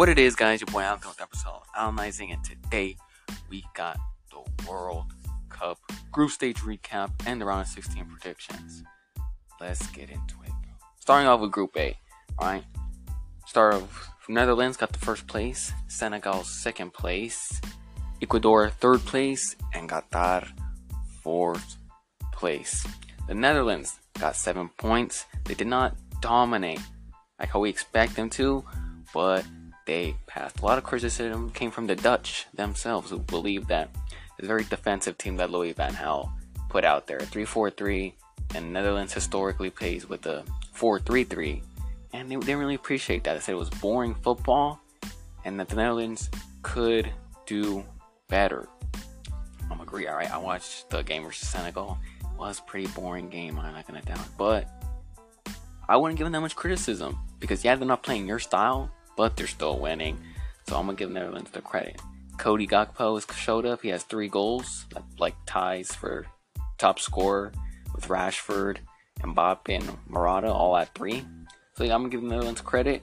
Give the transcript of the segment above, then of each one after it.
What it is, guys, your boy Alco with episode analyzing, and today we got the World Cup group stage recap and the round of 16 predictions. Let's get into it. Starting off with Group A, alright? Start off Netherlands got the first place, Senegal second place, Ecuador third place, and Qatar fourth place. The Netherlands got seven points. They did not dominate like how we expect them to, but they passed. A lot of criticism came from the Dutch themselves, who believe that a very defensive team that Louis Van Gaal put out there. 3-4-3, and Netherlands historically plays with a 4-3-3, and they didn't really appreciate that. They said it was boring football, and that the Netherlands could do better. I'm agree. All right, I watched the game versus Senegal. It was a pretty boring game. I'm not gonna doubt, but I wouldn't give them that much criticism because yeah, they're not playing your style, but they're still winning. So I'm gonna give Netherlands the credit. Cody Gakpo has showed up. He has three goals, like ties for top scorer with Rashford, and Mbappe, and Morata all at three. So yeah, I'm gonna give the Netherlands credit.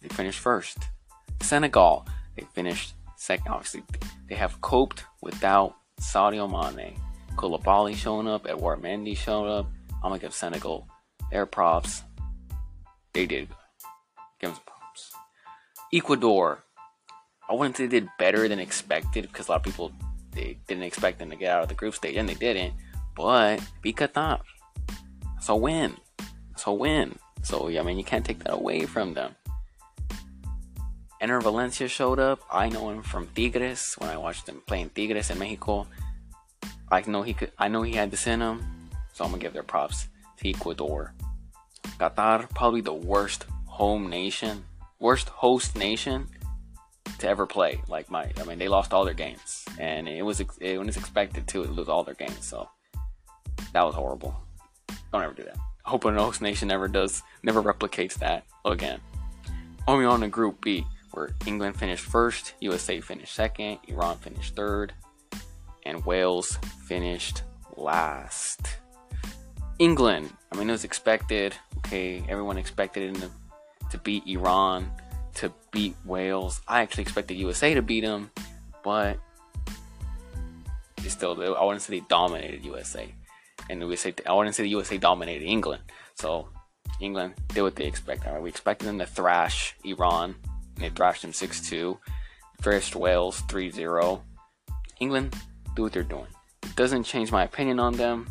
They finished first. Senegal, they finished second. Obviously, they have coped without Sadio Mane. Koulibaly showing up, Edouard Mendy showing up. I'm gonna give Senegal their props. They did. Give them. Ecuador. I wouldn't say they did better than expected because a lot of people they didn't expect them to get out of the group stage and they didn't. But beat Qatar. So win. So win. So yeah, I mean you can't take that away from them. Enner Valencia showed up. I know him from Tigres when I watched him playing Tigres in Mexico. I know he could. I know he had this in him, so I'm gonna give their props to Ecuador. Qatar, probably the worst home nation, worst host nation to ever play. Like my, I mean, they lost all their games, and it was it was expected to lose all their games. So that was horrible. Don't ever do that. Hope a host nation never does, never replicates that again. Only on to Group B, where England finished first, USA finished second, Iran finished third, and Wales finished last. England, I mean, it was expected. Okay, everyone expected it to beat Iran, to beat Wales. I actually expected USA to beat them, but they still, I wouldn't say they dominated USA. And USA, I wouldn't say the USA dominated England. So England did what they expected. We expected them to thrash Iran, and they thrashed them 6 2. Thrashed Wales 3 0. England, do what they're doing. It doesn't change my opinion on them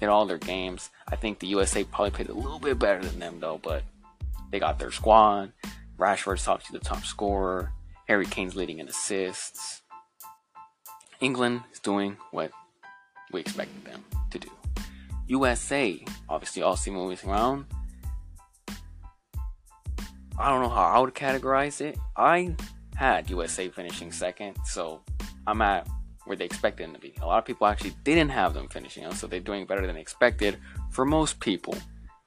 in all their games. I think the USA probably played a little bit better than them though, but they got their squad. Rashford's obviously the top scorer. Harry Kane's leading in assists. England is doing what we expected them to do. USA, obviously all see moving around. I don't know how I would categorize it. I had USA finishing second, so I'm at where they expected them to be. A lot of people actually didn't have them finishing so they're doing better than expected. For most people,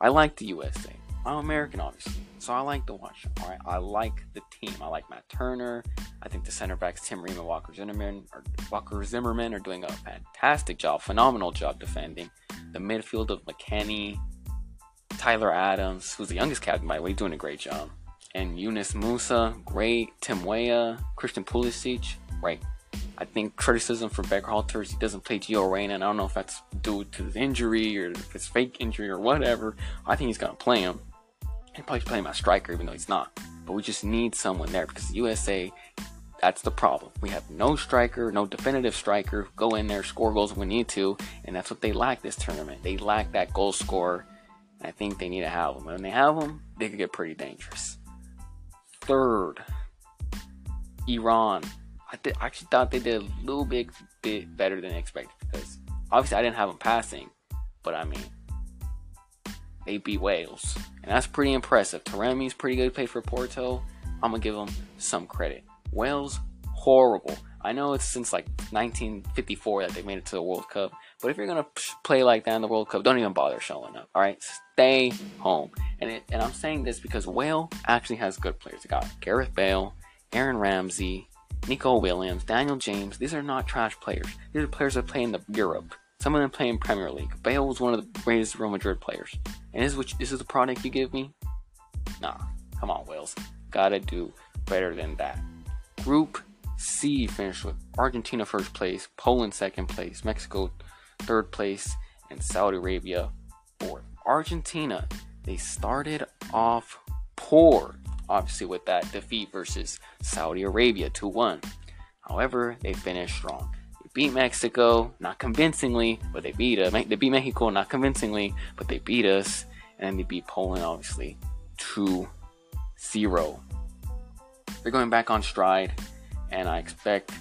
I like the USA. I'm American, obviously, so I like to watch. All right, I like the team. I like Matt Turner. I think the center backs Tim Ream and Walker Zimmerman, or Walker Zimmerman, are doing a fantastic job, phenomenal job defending. The midfield of McKennie, Tyler Adams, who's the youngest captain by the way, doing a great job, and Yunus Musah, great. Tim Weah, Christian Pulisic, right I think criticism for Berhalter is he doesn't play Gio Reyna, and I don't know if that's due to his injury or if it's fake injury or whatever. I think he's gonna play him. He probably play my striker, even though he's not. But we just need someone there because the USA, that's the problem. We have no striker, no definitive striker. Go in there, score goals when we need to, and that's what they lack this tournament. They lack that goal scorer. And I think they need to have them. When they have them, they could get pretty dangerous. Third, Iran. I, th- actually thought they did a little bit, bit better than expected because obviously I didn't have them passing, but I mean they beat Wales, and that's pretty impressive. Taremi's pretty good play for Porto. I'm gonna give them some credit. Wales horrible. I know it's since like 1954 that they made it to the World Cup, but if you're gonna play like that in the World Cup, don't even bother showing up. All right, stay home. And it, and I'm saying this because Wales actually has good players. They got Gareth Bale, Aaron Ramsey, Nico Williams, Daniel James, these are not trash players. These are players that play in the Europe. Some of them play in Premier League. Bale was one of the greatest Real Madrid players. And this is, which, this is the product you give me? Nah, come on, Wales. Gotta do better than that. Group C finished with Argentina first place, Poland second place, Mexico third place, and Saudi Arabia fourth. Argentina, they started off poor, obviously, with that defeat versus Saudi Arabia 2 1. However, they finished strong. Beat Mexico, not convincingly, but they beat us. They beat Mexico, not convincingly, but they beat us. And they beat Poland, obviously, 2 0. They're going back on stride, and I expect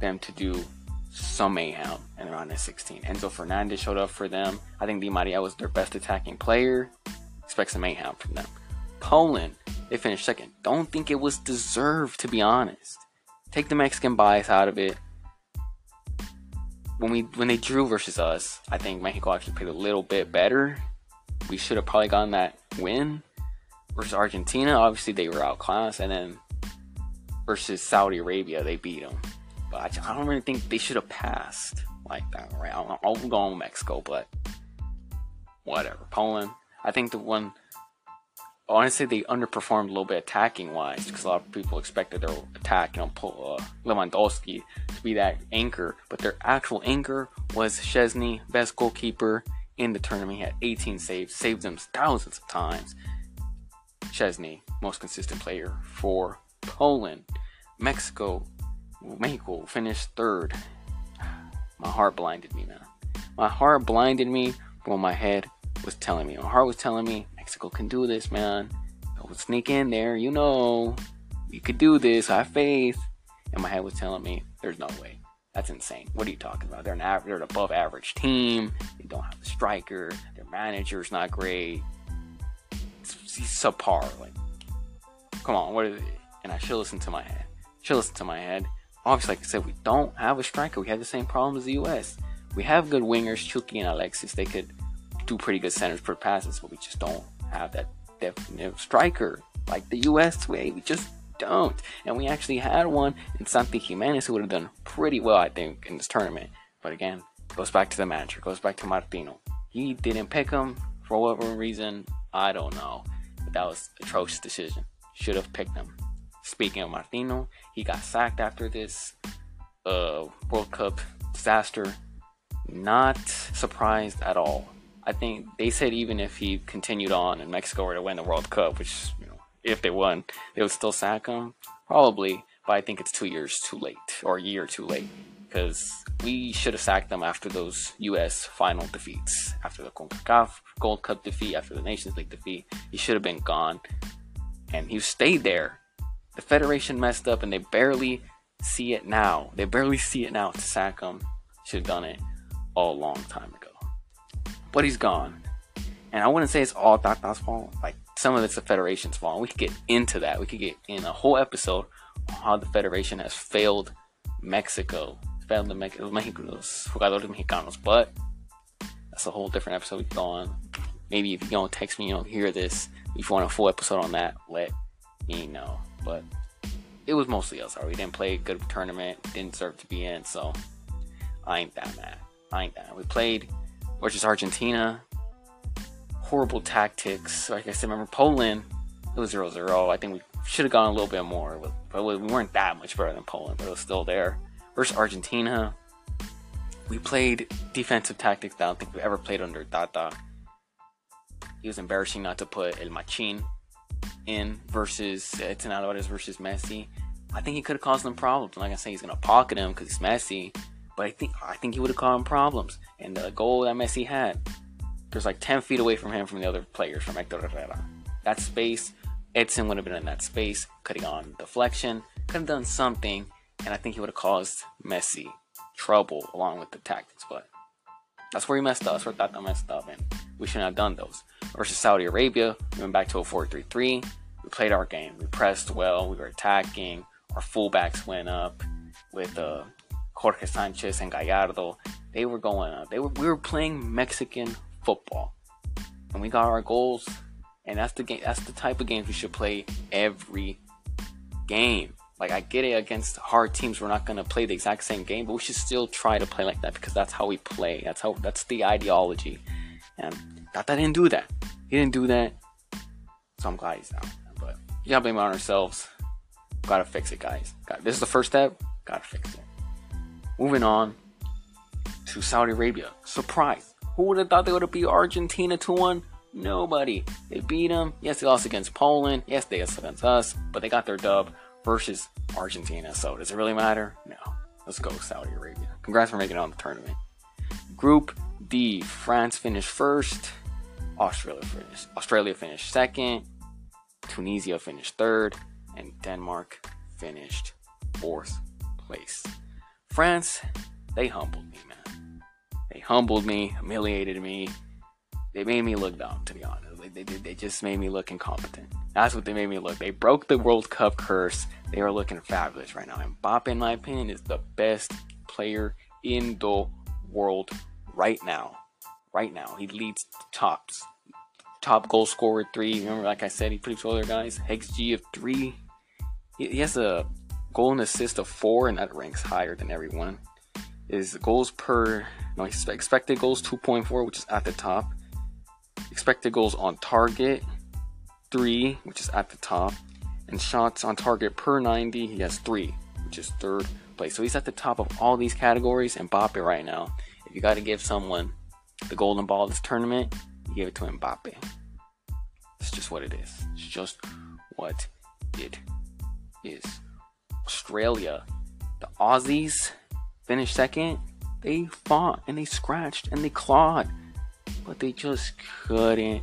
them to do some mayhem in the round of 16. Enzo Fernandez showed up for them. I think Di Maria was their best attacking player. Expect some mayhem from them. Poland, they finished second. Don't think it was deserved, to be honest. Take the Mexican bias out of it. When we when they drew versus us, I think Mexico actually played a little bit better. We should have probably gotten that win. Versus Argentina, obviously they were outclassed, and then versus Saudi Arabia, they beat them. But I, I don't really think they should have passed like that. Right? I'll, I'll go on Mexico, but whatever. Poland, I think the one. Honestly, they underperformed a little bit attacking wise because a lot of people expected their attack, you know, pull, uh, Lewandowski to be that anchor, but their actual anchor was Szczesny, best goalkeeper in the tournament. He had 18 saves, saved them thousands of times. Szczesny, most consistent player for Poland. Mexico, Mexico finished third. My heart blinded me, man. My heart blinded me when my head was telling me. My heart was telling me Mexico can do this, man. Don't sneak in there, you know. You could do this. I have faith. And my head was telling me, there's no way. That's insane. What are you talking about? They're an they're an above average team. They don't have a striker. Their manager's not great. He's subpar. Like, come on, what is? And I should listen to my head. Should listen to my head obviously, like I said, we don't have a striker. We have the same problem as the U.S. We have good wingers, Chucky and Alexis. They could do pretty good centers per passes, but we just don't have that definitive striker like the U.S. way. We just don't. And we actually had one in Santi Giménez who would have done pretty well, I think, in this tournament. But again, goes back to the manager, goes back to Martino. He didn't pick him for whatever reason. I don't know. But that was atrocious decision. Should have picked him. Speaking of Martino, he got sacked after this uh, World Cup disaster. Not surprised at all. I think they said even if he continued on and Mexico were to win the World Cup, which you know, if they won, they would still sack him. Probably, but I think it's two years too late or a year too late because we should have sacked them after those U.S. final defeats, after the CONCACAF Gold Cup defeat, after the Nations League defeat. He should have been gone, and he stayed there the Federation messed up and they barely see it now. They barely see it now to sack him. Should have done it a long time ago. But he's gone. And I wouldn't say it's all Tata's fault. Like some of it's the Federation's fault. We could get into that. We could get in a whole episode on how the Federation has failed Mexico. Failed the Me- Mexicanos, jugadores mexicanos. But that's a whole different episode we can go on. Maybe if you don't text me, you don't hear this. If you want a full episode on that, let me know but it was mostly us. We didn't play a good tournament, didn't deserve to be in, so I ain't that mad. I ain't that. We played versus Argentina. Horrible tactics. Like I said, remember Poland? It was 0 0. I think we should have gone a little bit more, but we weren't that much better than Poland, but it was still there. Versus Argentina, we played defensive tactics that I don't think we've ever played under Tata. It was embarrassing not to put El Machin in versus uh, Edson Alvarez versus Messi, I think he could have caused them problems. Like I say, he's gonna pocket him because he's Messi, but I think I think he would have caused problems. And the goal that Messi had, there's like 10 feet away from him from the other players from Hector Herrera. That space, Edson would have been in that space, could have gone deflection, could have done something, and I think he would have caused Messi trouble along with the tactics. But that's where he messed up. That's where Tata messed up, and we shouldn't have done those versus Saudi Arabia. We went back to a 4 3 3. We played our game. We pressed well. We were attacking. Our fullbacks went up with uh, Jorge Sanchez and Gallardo. They were going up. They were, we were playing Mexican football. And we got our goals. And that's the game. That's the type of games we should play every game. Like I get it against hard teams, we're not gonna play the exact same game, but we should still try to play like that because that's how we play. That's how that's the ideology. And Tata didn't do that. He didn't do that. So I'm glad he's out. But we gotta blame it on ourselves. Gotta fix it, guys. Got, this is the first step. Gotta fix it. Moving on to Saudi Arabia. Surprise. Who would have thought they would have beat Argentina 2 1? Nobody. They beat them. Yes, they lost against Poland. Yes, they lost against us. But they got their dub versus Argentina. So does it really matter? No. Let's go, Saudi Arabia. Congrats for making it on the tournament. Group D. France finished first. Australia finished. Australia finished second. Tunisia finished third. And Denmark finished fourth place. France, they humbled me, man. They humbled me, humiliated me. They made me look dumb, to be honest. They, they, they just made me look incompetent. That's what they made me look. They broke the World Cup curse. They are looking fabulous right now. And Mbappe, in my opinion, is the best player in the world right now. Right now. He leads tops. Top goal scorer three. Remember, like I said, he pretty other guys. XG of three. He has a goal and assist of four, and that ranks higher than everyone. Is goals per no expected goals 2.4, which is at the top. Expected goals on target three, which is at the top, and shots on target per 90, he has three, which is third place. So he's at the top of all these categories. And Mbappe right now, if you got to give someone the golden ball of this tournament, you give it to Mbappe. It's just what it is. It's just what it is. Australia, the Aussies finished second. They fought and they scratched and they clawed, but they just couldn't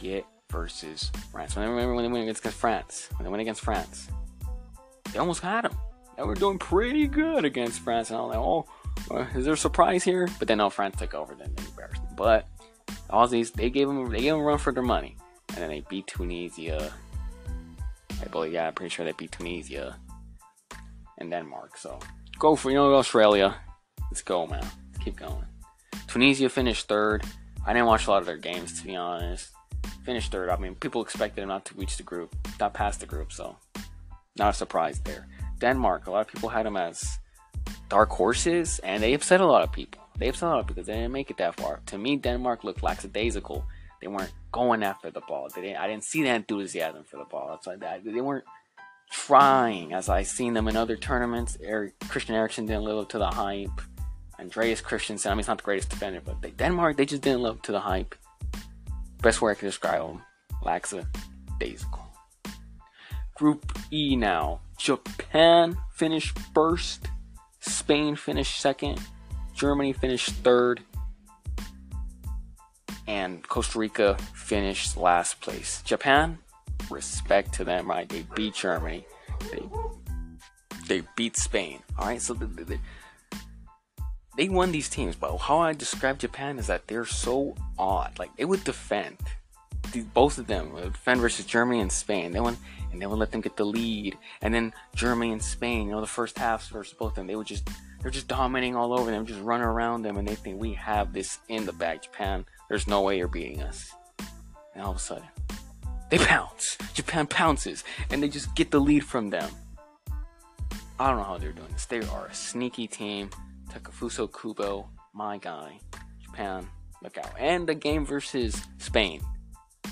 get versus France. When I remember when they went against France, when they went against France, they almost had them. They were doing pretty good against France, and I was like, oh, uh, is there a surprise here? But then, no, France took over. Then they embarrassed them. But the Aussies, they gave them, they gave them a run for their money, and then they beat Tunisia. I believe, yeah, I'm pretty sure they beat Tunisia and Denmark. So go for you know Australia. Let's go, man. Let's keep going. Tunisia finished third. I didn't watch a lot of their games to be honest finished third. I mean, people expected him not to reach the group, not past the group, so not a surprise there. Denmark, a lot of people had them as dark horses, and they upset a lot of people. They upset a lot because they didn't make it that far. To me, Denmark looked lackadaisical. They weren't going after the ball. They didn't, I didn't see that enthusiasm for the ball. That's that. They weren't trying as I seen them in other tournaments. Eric, Christian Eriksen didn't live up to the hype. Andreas Christensen, I mean, he's not the greatest defender, but they, Denmark, they just didn't live up to the hype. Best way I can describe them. Laxa Daisical. Group E now. Japan finished first. Spain finished second. Germany finished third. And Costa Rica finished last place. Japan, respect to them, right? They beat Germany. They they beat Spain. All right, so the, the, the, they won these teams, but how I describe Japan is that they're so odd. Like they would defend, both of them would defend versus Germany and Spain. They won, and they would let them get the lead, and then Germany and Spain, you know, the first half versus both of them, they would just they're just dominating all over them, just running around them, and they think we have this in the bag. Japan, there's no way you're beating us. And all of a sudden, they pounce. Japan pounces, and they just get the lead from them. I don't know how they're doing this. They are a sneaky team. Takefusa Kubo, my guy. Japan, look out. And the game versus Spain.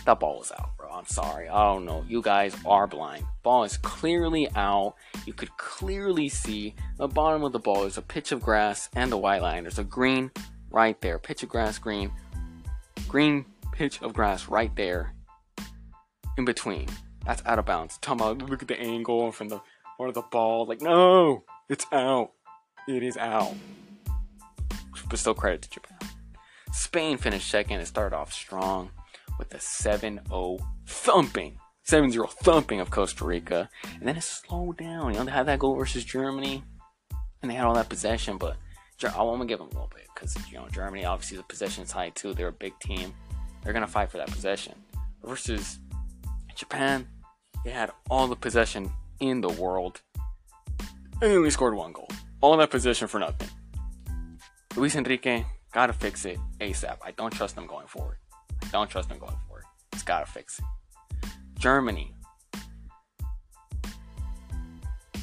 That ball was out, bro. I'm sorry. I don't know. You guys are blind. Ball is clearly out. You could clearly see the bottom of the ball is a pitch of grass and the white line. There's a green right there. Pitch of grass, green. Green pitch of grass right there. In between. That's out of bounds. Talking about look at the angle from the of the ball. Like, no, it's out. It is out. But still credit to Japan. Spain finished second and started off strong with a 7-0 thumping. 7-0 thumping of Costa Rica. And then it slowed down. You know, they had that goal versus Germany. And they had all that possession, but I want to give them a little bit because you know Germany obviously the possession is high too. They're a big team. They're gonna fight for that possession. Versus Japan, they had all the possession in the world, and only scored one goal all that position for nothing. Luis Enrique, gotta fix it ASAP. I don't trust them going forward. I don't trust them going forward. It's gotta fix it. Germany.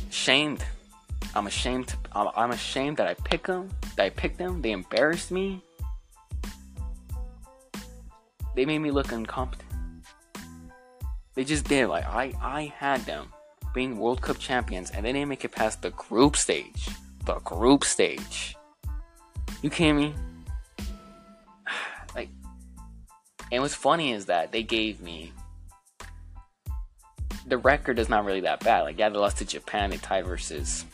Shamed. I'm ashamed. I'm ashamed that I pick them. That I picked them. They embarrassed me. They made me look incompetent. They just did. Like I, I had them being World Cup champions, and they didn't make it past the group stage. The group stage. You kidding me? Like, and what's funny is that they gave me the record is not really that bad. Like, yeah, they lost to Japan, they tied versus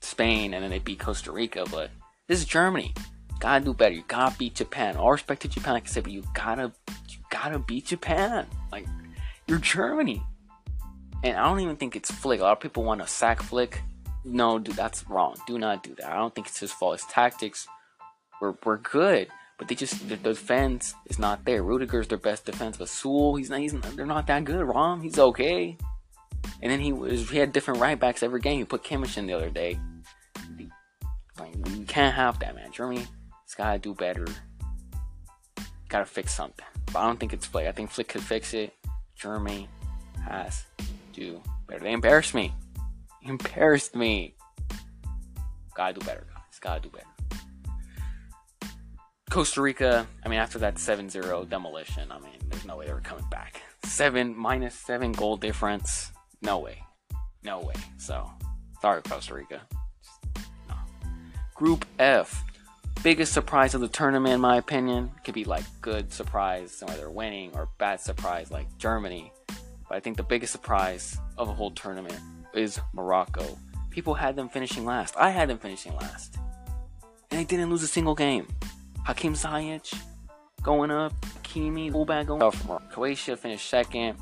Spain, and then they beat Costa Rica, but this is Germany. Gotta do better. You gotta beat Japan. All respect to Japan, like I said, but you gotta you gotta beat Japan. Like you're Germany. And I don't even think it's Flick. A lot of people want to sack Flick. No, dude, that's wrong. Do not do that. I don't think it's his fault. His tactics were, were good, but they just the, defense is not there. Rudiger's their best defense, but Süle, he's not. He's not, they're not that good. Raum, he's okay. And then he was he had different right backs every game. He put Kimmich in the other day. Like you can't have that, man. Germany it's gotta do better. Gotta fix something. But I don't think it's Flick. I think Flick could fix it. Germany has to better. They embarrassed me. Embarrassed me. Gotta do better, guys. Gotta do better. Costa Rica, I mean, after that 7 0 demolition, I mean, there's no way they were coming back. Seven minus seven goal difference. No way. No way. So, sorry, Costa Rica. No. Group F. Biggest surprise of the tournament, in my opinion. Could be like good surprise, whether winning, or bad surprise, like Germany. But I think the biggest surprise of the whole tournament is Morocco. People had them finishing last. I had them finishing last. And they didn't lose a single game. Hakim Ziyech going up, Hakimi, fullback going up. Croatia finished second.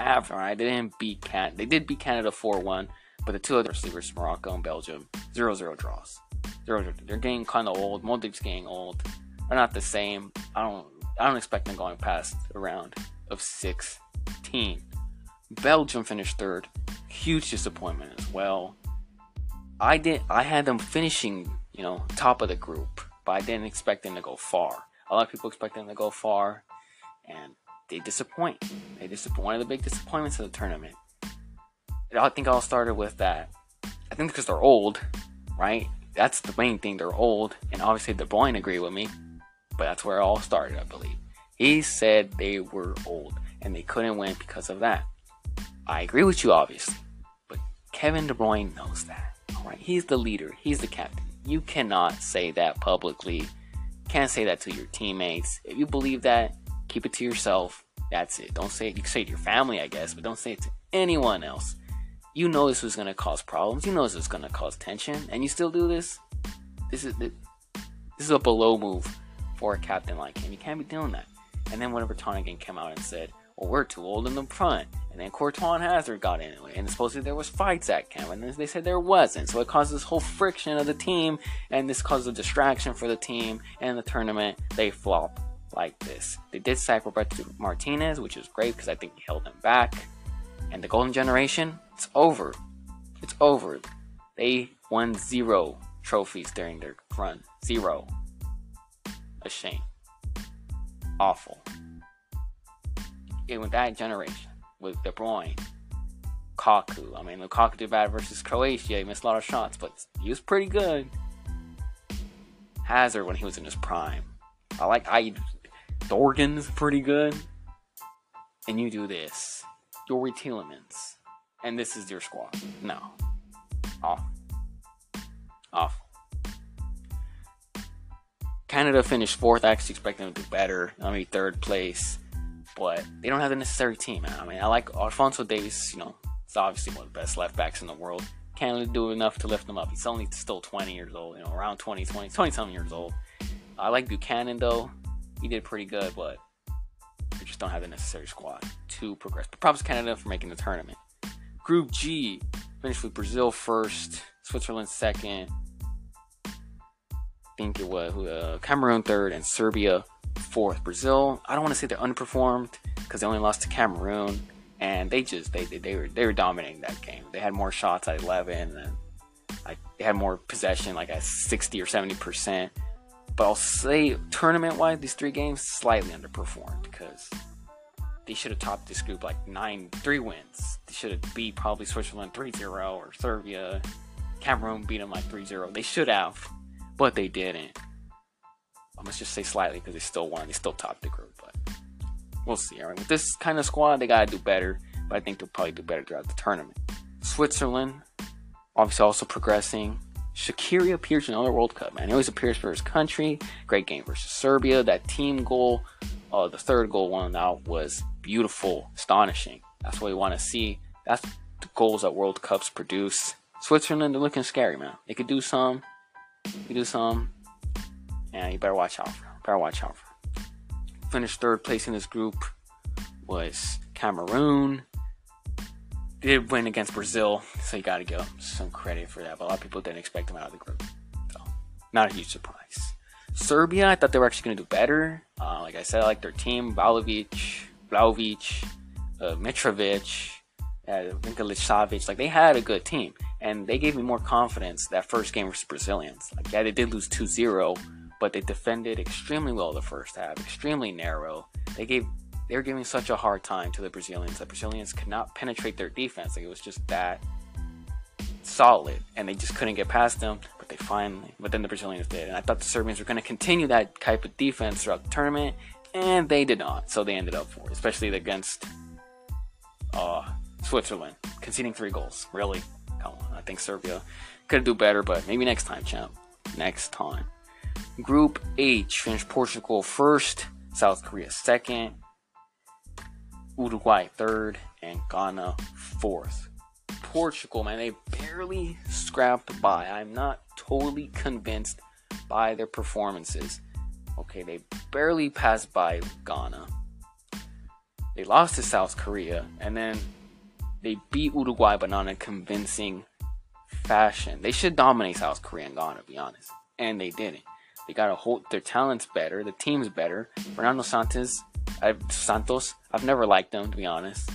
After I they didn't beat Can they did beat Canada 4-1, but the two other receivers, Morocco and Belgium, 0-0 draws. 0 They're getting kind of old. Modric's getting old. They're not the same. I don't I don't expect them going past a round of 16. Belgium finished third. Huge disappointment as well. I did I had them finishing, you know, top of the group, but I didn't expect them to go far. A lot of people expect them to go far, and they disappoint. They disappoint. One of the big disappointments of the tournament. I think it all started with that. I think because they're old, right? That's the main thing. They're old, and obviously De Bruyne agreed with me, but that's where it all started, I believe. He said they were old and they couldn't win because of that. I agree with you, obviously, but Kevin De Bruyne knows that. All right, he's the leader. He's the captain. You cannot say that publicly. Can't say that to your teammates. If you believe that, keep it to yourself. That's it. Don't say it. You can say it to your family, I guess, but don't say it to anyone else. You know this was to cause problems. You know this was to cause tension, and you still do this. This is this is a below move for a captain like him. You can't be doing that. And then whenever Vertonghen came out and said, "Well, we're too old in the front," and then Courtois and Hazard got in it, and supposedly there was fights at camp, and they said there wasn't. So it caused this whole friction of the team, and this caused a distraction for the team and the tournament. They flop like this. They did sack Roberto Martinez, which is great because I think he held them back. And the Golden Generation, it's over. It's over. They won zero trophies during their run. Zero. A shame. Awful. And with that generation, with De Bruyne, Kaku. I mean, Lukaku did bad versus Croatia. He missed a lot of shots, but he was pretty good. Hazard when he was in his prime. I like I Thorgan's pretty good. And you do this. Youri Tielemans. And this is your squad. No. Off. Off. Canada finished fourth. I actually expect them to do better. I mean, third place. But they don't have the necessary team. I mean, I like Alphonso Davies. you know, it's obviously one of the best left backs in the world. Canada do enough to lift him up. He's only still 20 years old, you know, around 20, 20, 20 something years old. I like Buchanan, though. He did pretty good, but they just don't have the necessary squad to progress. But props Canada for making the tournament. Group G finished with Brazil first, Switzerland second. I think it was uh, Cameroon third and Serbia fourth. Brazil, I don't want to say they underperformed because they only lost to Cameroon, and they just they, they they were they were dominating that game. They had more shots at 11, and like they had more possession, like at 60 or 70 percent. But I'll say tournament wise, these three games slightly underperformed because they should have topped this group like nine three wins. They should have beat probably Switzerland 3-0 or Serbia. Cameroon beat them like 3-0. They should have, but they didn't. I must just say slightly because they still won. They still topped the group, but we'll see. All right, with this kind of squad, they gotta do better. but I think they'll probably do better throughout the tournament. Switzerland, obviously also progressing. Shaqiri appears in another World Cup, man. He always appears for his country. Great game versus Serbia. That team goal, uh, the third goal one out was beautiful, astonishing. That's what we want to see. That's the goals that World Cups produce. Switzerland, they're looking scary, man. They could do some. They do some. And you better watch out for them. Better watch out for them. Finished third place in this group was Cameroon. Did win against Brazil, so you got to give them some credit for that. But a lot of people didn't expect them out of the group, so not a huge surprise. Serbia, I thought they were actually going to do better. Uh, like I said, I like their team: Vlahovic, Vlahovic, uh, Mitrovic, uh, Vinkovic Savic. Like they had a good team, and they gave me more confidence that first game versus Brazilians. Like yeah, they did lose 2-0, but they defended extremely well the first half, extremely narrow. They gave they were giving such a hard time to the Brazilians. The Brazilians could not penetrate their defense. Like it was just that solid, and they just couldn't get past them. But they finally, but then the Brazilians did, and I thought the Serbians were going to continue that type of defense throughout the tournament, and they did not. So they ended up for, especially against uh, Switzerland, conceding three goals. Really, come on. I think Serbia could do better, but maybe next time, champ. Next time. Group H finished Portugal first, South Korea second, Uruguay third, and Ghana fourth. Portugal, man, they barely scrapped by. I'm not totally convinced by their performances. Okay, they barely passed by Ghana. They lost to South Korea, and then they beat Uruguay, but not in a convincing fashion. They should dominate South Korea and Ghana, to be honest, and they didn't. They got to hold their talents better, the team's better. Fernando Santos I've, Santos, I've never liked them to be honest.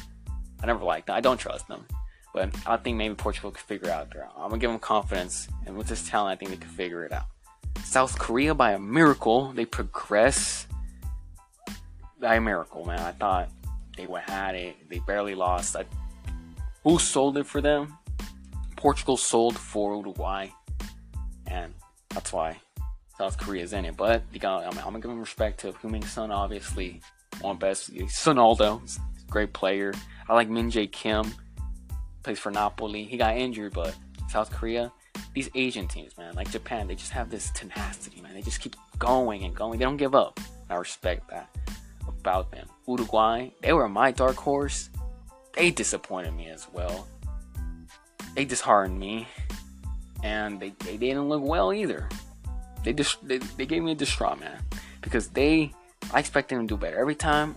I never liked them. I don't trust them. But I think maybe Portugal could figure out their. I'm gonna give them confidence, and with this talent, I think they could figure it out. South Korea, by a miracle, they progress. By a miracle, man. I thought they would had it. They barely lost. I, who sold it for them? Portugal sold for Uruguay, and that's why South Korea is in it. But got, I'm, I'm gonna give them respect to Heung-min Son, obviously one best. Sonaldo, great player. I like Min Jae Kim, plays for Napoli. He got injured, but South Korea, these Asian teams, man, like Japan, they just have this tenacity, man. They just keep going and going. They don't give up. I respect that about them. Uruguay, they were my dark horse. They disappointed me as well. They disheartened me, and they, they didn't look well either. They just they, they gave me a distraught man because they I expect them to do better. Every time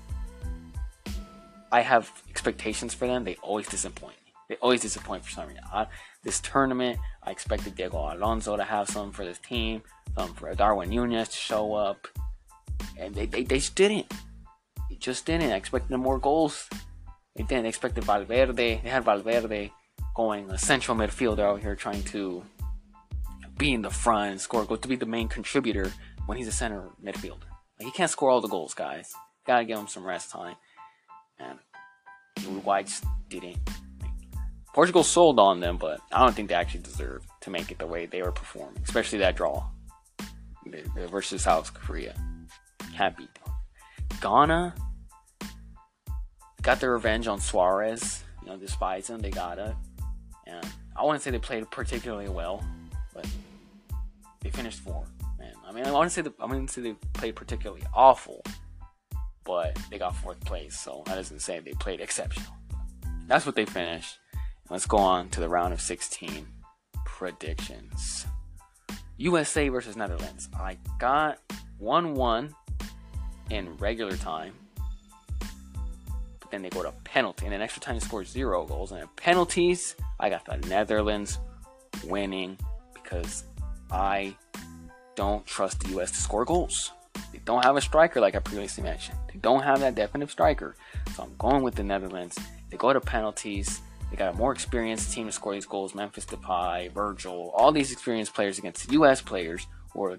I have expectations for them, they always disappoint me. They always disappoint for some reason. I, this tournament, I expected Diego Alonso to have some for this team, some for Darwin Nunez to show up, and they, they, they just didn't. They just didn't. I expected more goals. They didn't. They expected Valverde. They had Valverde going a central midfielder out here trying to be in the front score, go to be the main contributor when he's a center midfielder. Like, he can't score all the goals, guys. Gotta give him some rest time. And Uruguay just didn't. Portugal sold on them, but I don't think they actually deserved to make it the way they were performing, especially that draw versus South Korea. Can't beat them. Ghana got their revenge on Suarez. You know, despise him, they got it. And I wouldn't say they played particularly well, but they finished fourth. I mean, I want to say the, I wouldn't say they played particularly awful, but they got fourth place, so that doesn't say they played exceptional. That's what they finished. Let's go on to the round of 16 predictions. USA versus Netherlands. I got 1 1 in regular time. But then they go to penalty. And in extra time, they score zero goals. And in penalties, I got the Netherlands winning because I don't trust the U.S. to score goals. They don't have a striker, like I previously mentioned. They don't have that definitive striker. So I'm going with the Netherlands. They go to penalties. They got a more experienced team to score these goals. Memphis Depay, Virgil, all these experienced players against U.S. players who are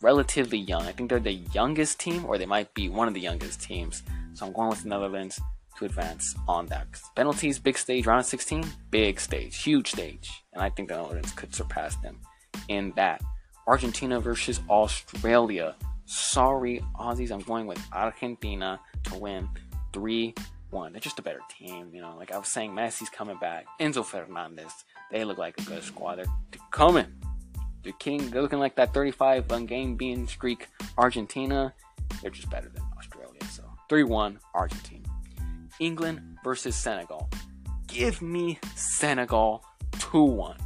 relatively young. I think they're the youngest team, or they might be one of the youngest teams. So I'm going with the Netherlands to advance on that. Penalties, big stage, round of 16, big stage, huge stage. And I think the Netherlands could surpass them in that. Argentina versus Australia. Sorry, Aussies, I'm going with Argentina to win 3 one. They're just a better team, you know. Like I was saying, Messi's coming back. Enzo Fernandez. They look like a good squad. They're, coming. They're king. They're looking like that 35 game being streak. Argentina. They're just better than Australia. So 3-1 Argentina. England versus Senegal. Give me Senegal 2-1.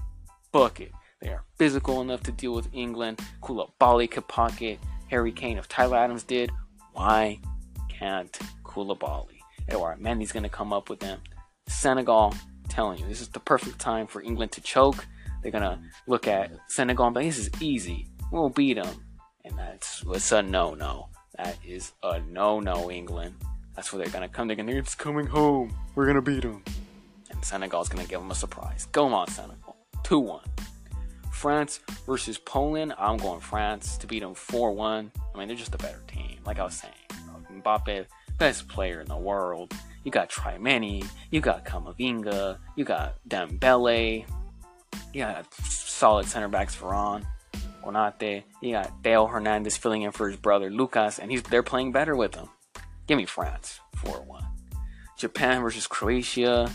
Book it. They are physical enough to deal with England. Koulibaly could pocket Harry Kane if Tyler Adams did. Why can't Koulibaly? Edouard Mendy's going to come up with them. Senegal, telling you, this is the perfect time for England to choke. They're going to look at Senegal and be this is easy. We'll beat them. And that's it's a no no. That is a no no, England. That's where they're going to come. They're going to, it's coming home. We're going to beat them. And Senegal's going to give them a surprise. Go on, Senegal. 2 1. France versus Poland. I'm going France to beat them 4 1. I mean, they're just a better team. Like I was saying, Mbappe, best player in the world. You got Tchouameni, you got Kamavinga, you got Dembele, you got solid center backs Varane, Konate, you got Theo Hernandez filling in for his brother Lucas, and he's they're playing better with him. Give me France 4 1. Japan versus Croatia.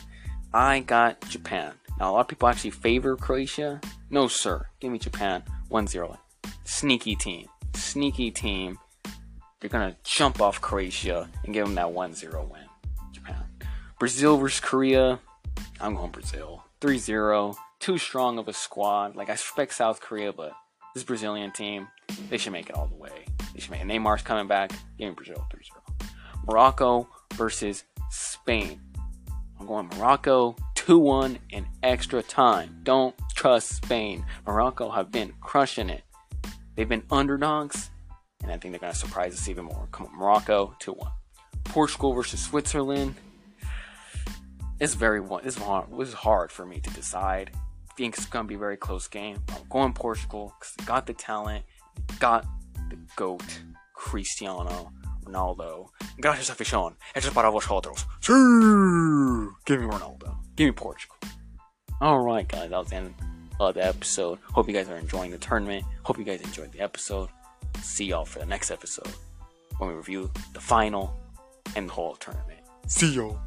I got Japan. Now, a lot of people actually favor Croatia. No, sir. Give me Japan 1 0. Sneaky team. Sneaky team. They're going to jump off Croatia and give them that 1 0 win. Japan. Brazil versus Korea. I'm going Brazil. 3 0. Too strong of a squad. Like, I respect South Korea, but this Brazilian team, they should make it all the way. They should make it. Neymar's coming back. Give me Brazil 3 0. Morocco versus Spain. I'm going Morocco 2 1 in extra time. Don't trust Spain. Morocco have been crushing it. They've been underdogs, and I think they're going to surprise us even more. Come on, Morocco 2 1. Portugal versus Switzerland. It's very is hard. Is hard for me to decide. I think it's going to be a very close game. I'm going Portugal because got the talent, got the goat, Cristiano Ronaldo. Gracias afición. Es para vosotros. Sí. Give me Ronaldo. Give me Portugal. Alright, guys. That was the end of the episode. Hope you guys are enjoying the tournament. Hope you guys enjoyed the episode. See y'all for the next episode when we review the final and the whole tournament. See y'all.